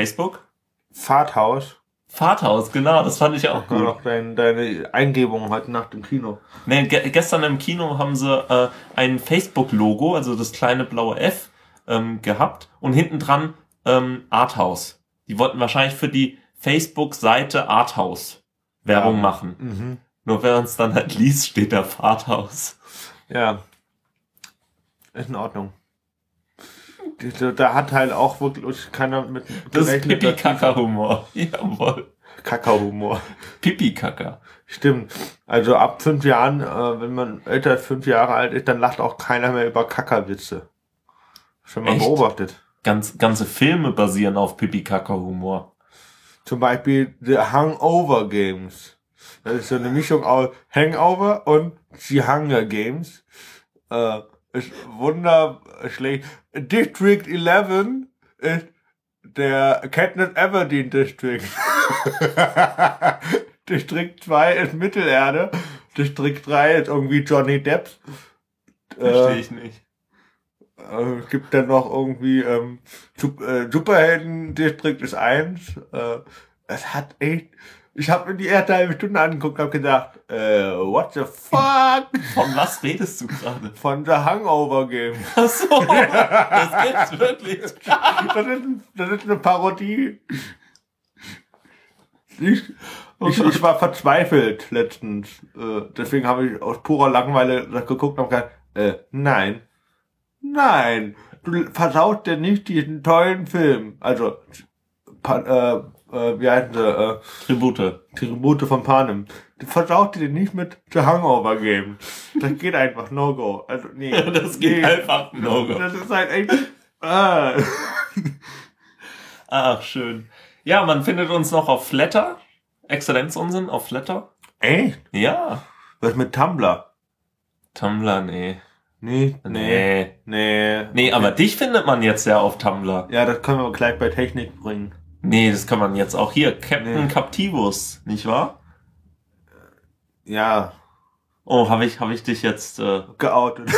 Facebook. Fahrthaus. Fahrthaus, genau, das fand ich auch Gut. noch dein, deine Eingebung heute Nacht im Kino. Nee, ge gestern im Kino haben sie äh, ein Facebook-Logo, also das kleine blaue F, ähm, gehabt und hinten dran ähm, Arthouse. Die wollten wahrscheinlich für die Facebook-Seite Arthouse Werbung Ja. machen. Mhm. Nur wenn man es dann halt liest, steht da Fahrthaus. Ja. Ist in Ordnung. Da hat halt auch wirklich keiner mit Das ist Pipi-Kaka-Humor. Jawohl. Kackerhumor. Pipi-Kaka. Stimmt. Also ab fünf Jahren, äh, wenn man älter als fünf Jahre alt ist, dann lacht auch keiner mehr über Kackerwitze. Schon mal Echt? beobachtet. Ganz, ganze Filme basieren auf Pipi-Kaka-Humor. Zum Beispiel The Hangover Games. Das ist so eine Mischung aus Hangover und The Hunger Games. Äh, ist wunderschlecht. District 11 ist der Katniss Everdeen District. District 2 ist Mittelerde. District 3 ist irgendwie Johnny Depps. Verstehe Äh, ich nicht. äh, es gibt dann noch irgendwie ähm, Sup- äh, Superhelden-Distrikt ist eins. Äh, es hat echt. Ich habe mir die erste halbe Stunde angeguckt und habe gedacht, äh, what the fuck? Von was redest du gerade? Von The Hangover Game. Ach so, das gibt's wirklich. Das ist, das ist eine Parodie. Ich, ich, ich war verzweifelt letztens. Äh, deswegen habe ich aus purer Langeweile das geguckt und gedacht, äh, nein. Nein. Du versaust dir nicht diesen tollen Film. Also, pa, äh, äh, wie heißt der? Äh, Tribute. Tribute von Panem. Du versaust dir den nicht mit The Hangover Game. Das geht einfach no go. Also, nee. Das geht nee. einfach no go. Das ist halt echt, Ah. Ach, schön. Ja, man findet uns noch auf Flatter. Exzellenzunsinn auf Flatter. Echt? Ja. Was mit Tumblr? Tumblr, nee. Nee, nee, Nee. nee. Nee, aber dich findet man jetzt ja auf Tumblr. Ja, das können wir gleich bei Technik bringen. Nee, das kann man jetzt auch hier. Captain Nee. Captivus, nicht wahr? Ja, Oh, habe ich, hab ich dich jetzt... Äh, geoutet.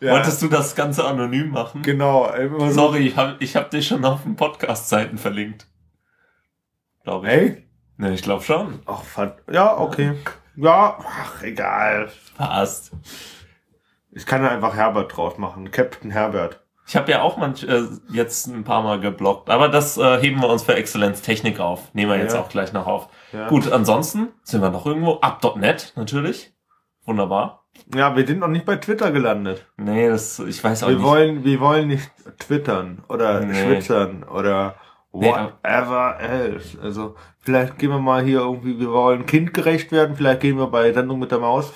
ja, Wolltest du das Ganze anonym machen? Genau, immer so. Sorry, ich hab, ich hab dich schon auf den Podcast-Seiten verlinkt. Glaube ich. Hey? Ne, ich glaube schon. Ach, fand, ja, okay. Ja, ach, egal. Passt. Ich kann ja einfach Herbert draus machen. Captain Herbert. Ich habe ja auch manch, äh, jetzt ein paar Mal geblockt, aber das äh, heben wir uns für Exzellenz Technik auf. Nehmen wir jetzt Ja. auch gleich noch auf. Ja. Gut, ansonsten sind wir noch irgendwo. Up.net natürlich. Wunderbar. Ja, wir sind noch nicht bei Twitter gelandet. Nee, das, ich weiß auch Wir nicht. wollen, wir wollen nicht twittern oder Nee. schwitzern oder Nee, whatever else. Also, vielleicht gehen wir mal hier irgendwie, wir wollen kindgerecht werden, vielleicht gehen wir bei Sendung mit der Maus,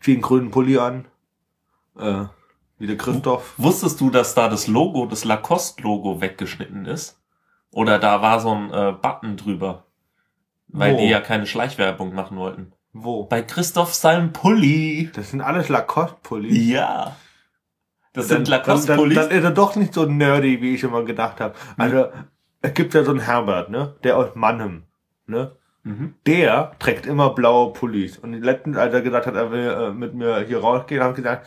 ziehen einen grünen Pulli an, äh, wie der Christoph. Wusstest du, dass da das Logo, das Lacoste-Logo weggeschnitten ist? Oder da war so ein äh, Button drüber? Weil Wo? die ja keine Schleichwerbung machen wollten. Wo? Bei Christoph seinem Pulli. Das sind alles Lacoste-Pullis. Ja. Das dann, sind dann, dann, Lacoste-Pullis. dann ist er doch nicht so nerdy, wie ich immer gedacht habe. Also, es gibt ja so einen Herbert, ne? Der aus Mannheim, ne? Mhm. Der trägt immer blaue Pullis. Und letztens, als er gesagt hat, er will äh, mit mir hier rausgehen, habe ich gesagt,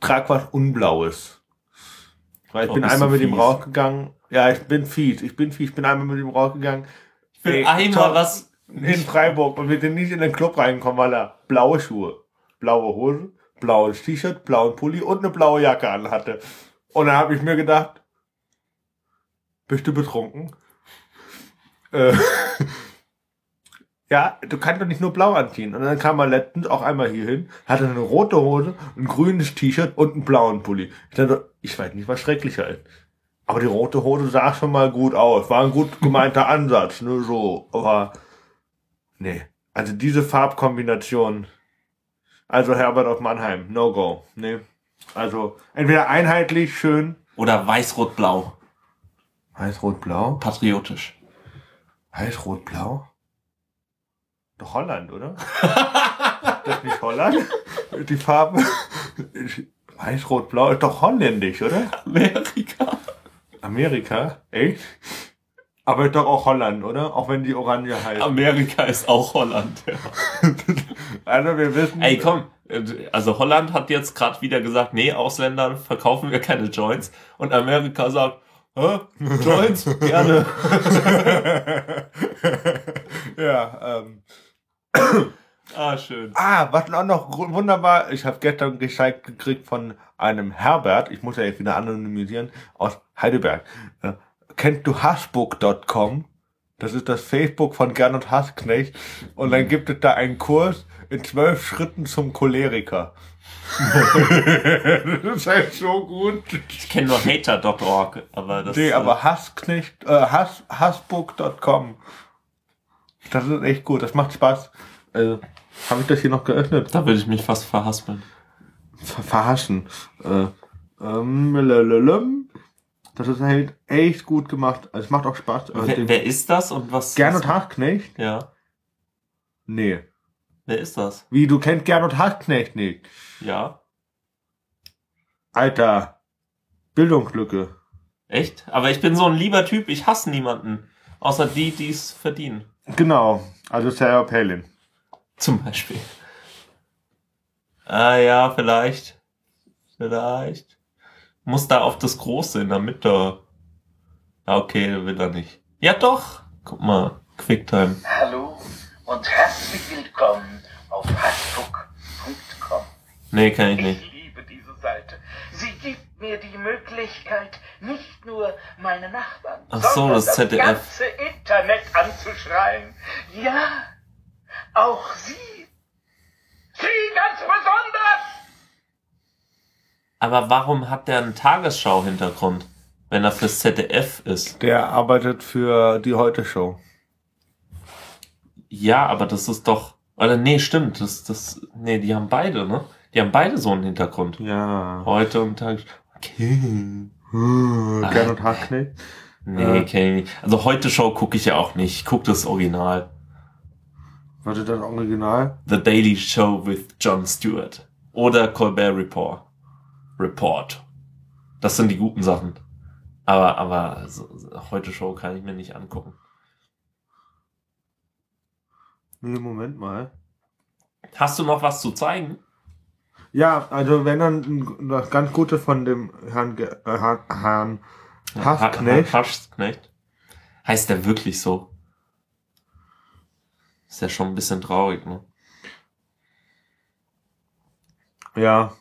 trag was Unblaues. Weil ich Oh, bin einmal mit ihm rausgegangen. Ja, ich bin fies. Ich bin fies. Ich bin einmal mit ihm rausgegangen. Ich will Ey, einmal was. In Freiburg. Und wir sind nicht in den Club reingekommen, weil er blaue Schuhe, blaue Hose, blaues T-Shirt, blauen Pulli und eine blaue Jacke anhatte. Und dann habe ich mir gedacht, bist du betrunken? Äh, ja, du kannst doch nicht nur blau anziehen. Und dann kam er letztens auch einmal hier hin, hatte eine rote Hose, ein grünes T-Shirt und einen blauen Pulli. Ich dachte, ich weiß nicht, was schrecklicher ist. Aber die rote Hose sah schon mal gut aus. War ein gut gemeinter Ansatz, nur so. Aber nee. Also diese Farbkombination. Also Herbert aus Mannheim, no go. Nee. Also entweder einheitlich schön. Oder weiß-rot-blau. Weiß-Rot-Blau? Patriotisch. Weiß-Rot-Blau? Doch Holland, oder? das ist nicht Holland? Die Farbe? Weiß-Rot-Blau ist doch holländisch, oder? Amerika. Amerika? Echt? Aber ist doch auch Holland, oder? Auch wenn die Orange heißt. Amerika ist auch Holland. Ja. Also wir wissen. Ey, komm. Also Holland hat jetzt gerade wieder gesagt, nee, Ausländern verkaufen wir keine Joints. Und Amerika sagt, Hä? Joints? Gerne. ja, ähm. Ah, schön. Ah, was auch noch wunderbar, ich habe gestern Bescheid gekriegt von einem Herbert, ich muss ja jetzt wieder anonymisieren, aus Heidelberg. Äh, kennst du Hassbook.com? Das ist das Facebook von Gernot Hassknecht. Und dann gibt es da einen Kurs in zwölf Schritten zum Choleriker. das ist halt so gut. Ich kenne nur hater.org, aber das Nee, äh, aber Hassknecht, äh, Hass, Hassbook.com. Das ist echt gut, das macht Spaß. Also, habe ich das hier noch geöffnet? da würde ich mich fast verhaspeln. ver verhaschen. Äh, ähm, lalalala. das ist halt echt gut gemacht. Also es macht auch Spaß. Äh, Wer, den- wer ist das und was? Gernot Hartknecht? Ja. Nee. Wer ist das? Wie, du kennst Gernot Hartknecht nicht? Ja. Alter. Bildungslücke. Echt? Aber ich bin so ein lieber Typ, ich hasse niemanden. Außer die, die es verdienen. Genau. Also Sarah Palin. Zum Beispiel. Ah ja, vielleicht. Vielleicht. Muss da auf das Große in der Mitte. Ja, okay, will er nicht. Ja doch. Guck mal, Quicktime. Hallo und herzlich willkommen auf hasbook.com. Nee, kann ich Ich nicht. liebe diese Seite. Sie gibt mir die Möglichkeit, nicht nur meine Nachbarn, Ach so, sondern das das, ZDF. ganze Internet anzuschreien. Ja, auch Sie. Sie ganz besonders. Aber warum hat der einen Tagesschau-Hintergrund, wenn er fürs ZDF ist? Der arbeitet für die Heute Show. Ja, aber das ist doch. Oder nee, stimmt. Das, das, nee, die haben beide, ne? Die Die haben beide so einen Hintergrund. Ja. Heute und Tag. Okay. Hm, Gernot Hartknecht. Nee, nicht. Also heute Show gucke ich ja auch nicht. Ich gucke das Original. Warte, das Original? The Daily Show with Jon Stewart. Oder Colbert Report. Report. Das sind die guten Sachen. Aber, aber heute Show kann ich mir nicht angucken. Nee, Moment mal. Hast du noch was zu zeigen? Ja, also wenn dann das ganz Gute von dem Herrn, Ge äh, Herrn, Herrn Hassknecht. Ha- Ha- Hassknecht. Heißt der wirklich so? Ist ja schon ein bisschen traurig, ne? Ja,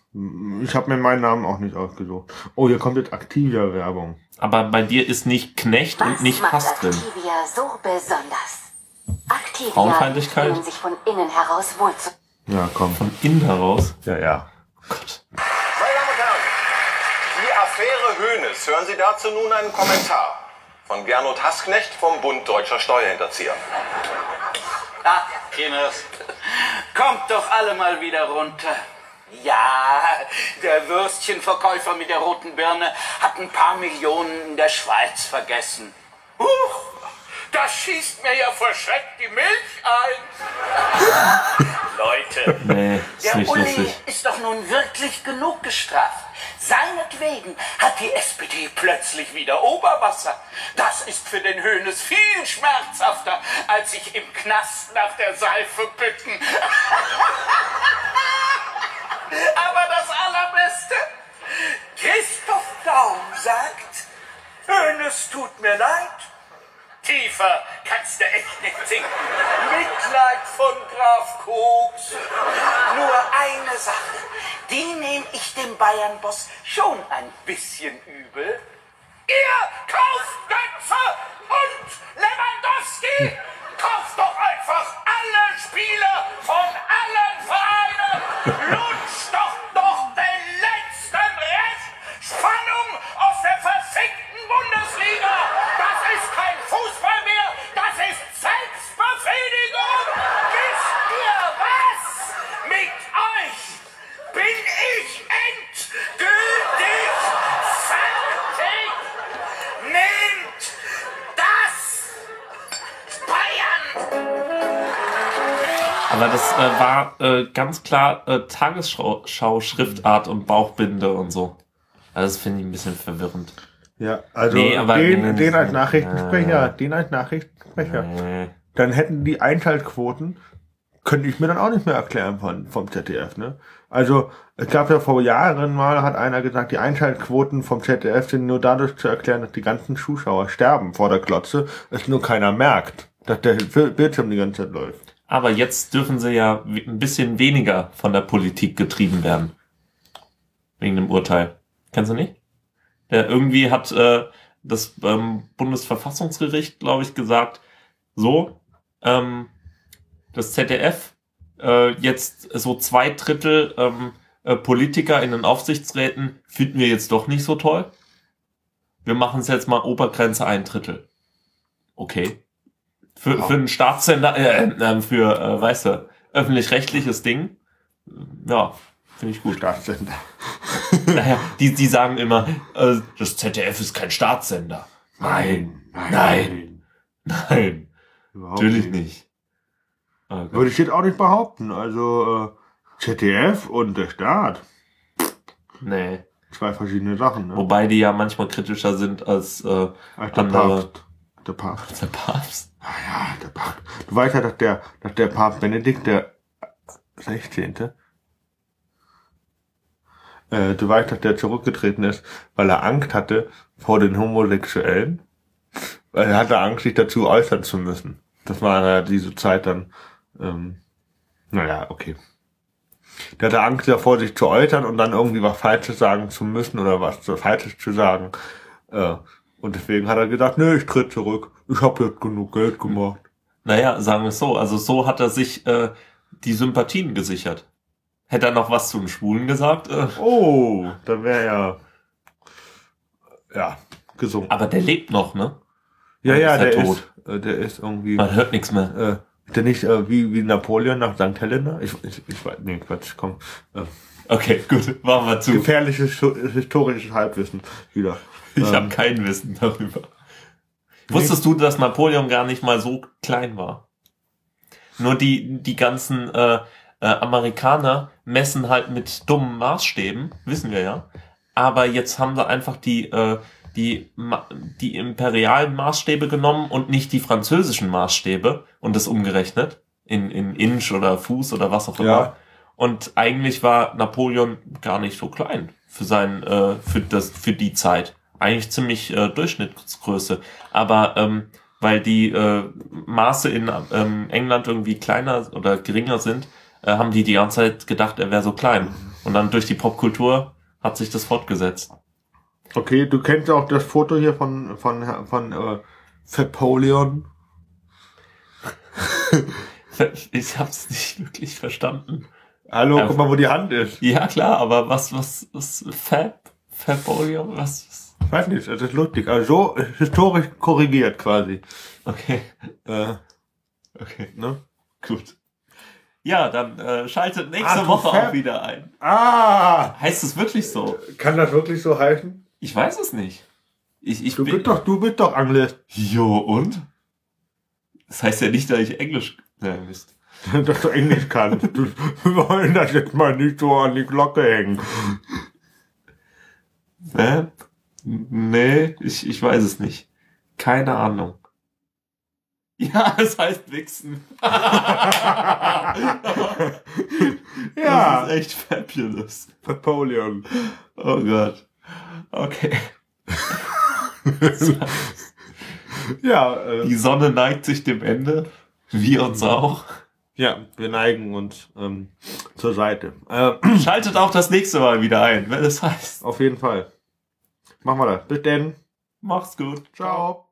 ich habe mir meinen Namen auch nicht ausgesucht. Oh, hier kommt jetzt aktive Werbung. Aber bei dir ist nicht Knecht und nicht Hass drin. Activia so besonders? Activia Frauenfeindlichkeit? fühlen sich von innen heraus wohl zu. Ja, komm. Von innen heraus. Ja, ja. Gott. Meine Damen und Herren, die Affäre Höhnes. Hören Sie dazu nun einen Kommentar von Gernot Hassknecht vom Bund Deutscher Steuerhinterzieher. Ah, Kinders, kommt doch alle mal wieder runter. Ja, der Würstchenverkäufer mit der roten Birne hat ein paar Millionen in der Schweiz vergessen. Huch, das schießt mir ja vor Schreck die Milch ein. Leute, Nee, ist der nicht Uli lustig. ist doch nun wirklich genug gestraft. Seinetwegen hat die SPD plötzlich wieder Oberwasser. Das ist für den Höhnes viel schmerzhafter, als sich im Knast nach der Seife bücken. Aber das Allerbeste, Christoph Daum sagt, Höhnes tut mir leid. Tiefer kannst du echt nicht sinken. Mitleid von Graf Koks. Nur eine Sache, die nehme ich dem Bayern-Boss schon ein bisschen übel. Ihr kauft Götze und Lewandowski. Kauft doch einfach alle Spieler von allen Vereinen. Lutscht doch noch den letzten Rest Spannung aus der verfickten Bundesliga. Das ist kein Fußball mehr, das ist Selbstbefriedigung. Wisst ihr was? Mit euch bin ich endgültig fertig. Nehmt das, Bayern! Aber das äh, war äh, ganz klar äh, Tagesschau-Schriftart und Bauchbinde und so. Also das finde ich ein bisschen verwirrend. Ja, also Nee, den, den als Nachrichtensprecher, den als Nachrichtensprecher. Nee. Dann hätten die Einschaltquoten, könnte ich mir dann auch nicht mehr erklären von, vom ZDF, ne? Also, es gab ja vor Jahren mal, hat einer gesagt, die Einschaltquoten vom ZDF sind nur dadurch zu erklären, dass die ganzen Zuschauer sterben vor der Glotze, es nur keiner merkt, dass der Bildschirm die ganze Zeit läuft. Aber jetzt dürfen sie ja ein bisschen weniger von der Politik getrieben werden. Wegen dem Urteil. Kennst du nicht? Der irgendwie hat äh, das ähm, Bundesverfassungsgericht, glaube ich, gesagt, so, ähm, das ZDF äh, jetzt so zwei Drittel ähm, äh, Politiker in den Aufsichtsräten finden wir jetzt doch nicht so toll. Wir machen es jetzt mal Obergrenze ein Drittel. Okay. Für, für einen Staatssender, äh, äh, für, äh, weißt du, öffentlich-rechtliches Ding, ja, finde ich gut. Staatssender. Naja, die, die sagen immer, äh, das ZDF ist kein Staatssender. Nein, nein, nein, Überhaupt natürlich nicht. Oh Gott. Würde ich jetzt auch nicht behaupten. Also, äh, ZDF und der Staat. Nee. Zwei verschiedene Sachen, ne? Wobei die ja manchmal kritischer sind als äh, Ach, der andere. Papst. Der Papst. Der Papst. Ah ja, der Papst. Du weißt ja, dass der, dass der Papst Benedikt der 16. Äh, du weißt, dass der zurückgetreten ist, weil er Angst hatte vor den Homosexuellen. Weil er hatte Angst, sich dazu äußern zu müssen. Das war ja diese Zeit dann, ähm, naja, okay. Der hatte Angst davor, sich zu äußern und dann irgendwie was Falsches sagen zu müssen oder was Falsches zu sagen. Äh, und deswegen hat er gesagt, nee, ich tritt zurück. Ich habe jetzt genug Geld gemacht. Naja, sagen wir es so. Also so hat er sich äh, die Sympathien gesichert. Hätte er noch was zu den Schwulen gesagt? Äh, Oh, dann wäre er ja gesungen. aber der lebt noch, ne? Ja, ja, ist er der tot? ist, äh, der ist irgendwie Man hört nichts mehr. äh, der nicht äh, wie, wie Napoleon nach St. Helena? Ich, ich, ich weiß, nee, Quatsch, komm. Äh, Okay, gut, machen wir zu. gefährliches historisches Halbwissen wieder. Ich Ähm, habe kein Wissen darüber. Wusstest du, dass Napoleon gar nicht mal so klein war? Nur die, die ganzen äh, äh, Amerikaner messen halt mit dummen Maßstäben, wissen wir ja. Aber jetzt haben sie einfach die, äh, die, die imperialen Maßstäbe genommen und nicht die französischen Maßstäbe und das umgerechnet in, in Inch oder Fuß oder was auch immer. Ja. Und eigentlich war Napoleon gar nicht so klein für sein, äh, für das, für die Zeit. Eigentlich ziemlich äh, Durchschnittsgröße. Aber ähm, weil die äh, Maße in ähm, England irgendwie kleiner oder geringer sind, äh, haben die die ganze Zeit gedacht, er wäre so klein. Und dann durch die Popkultur hat sich das fortgesetzt. Okay, du kennst auch das Foto hier von, von, von äh, Napoleon. Ich hab's nicht wirklich verstanden. Hallo, Ja. guck mal, wo die Hand ist. Ja klar, aber was, was, was, Fab? Fapolium? Was? was? Ich weiß nicht, das ist lustig. Also so historisch korrigiert quasi. Okay, Äh, okay, ne? gut. Ja, dann äh, schaltet nächste Ah, Woche auch wieder ein. Ah! Heißt es wirklich so? Kann das wirklich so heißen? Ich weiß es nicht. Ich, ich Du bin. bist doch, du bist doch Anglist. Jo, und? Das heißt ja nicht, dass ich Englisch. Ja, Mist. dass du Englisch kannst. Wir wollen das jetzt mal nicht so an die Glocke hängen. Hä? Nee, ich, ich weiß es nicht. Keine Ahnung. Ja, es heißt Wichsen. Ja, Das ist echt fabulous. Napoleon. Oh Gott. Okay. Ja, äh, Die Sonne neigt sich dem Ende. Wir uns auch. ja, wir neigen uns ähm, zur Seite. Äh, Schaltet auch das nächste Mal wieder ein, wenn es heißt. auf jeden Fall. Machen wir das. Bis denn. Macht's gut. Ciao.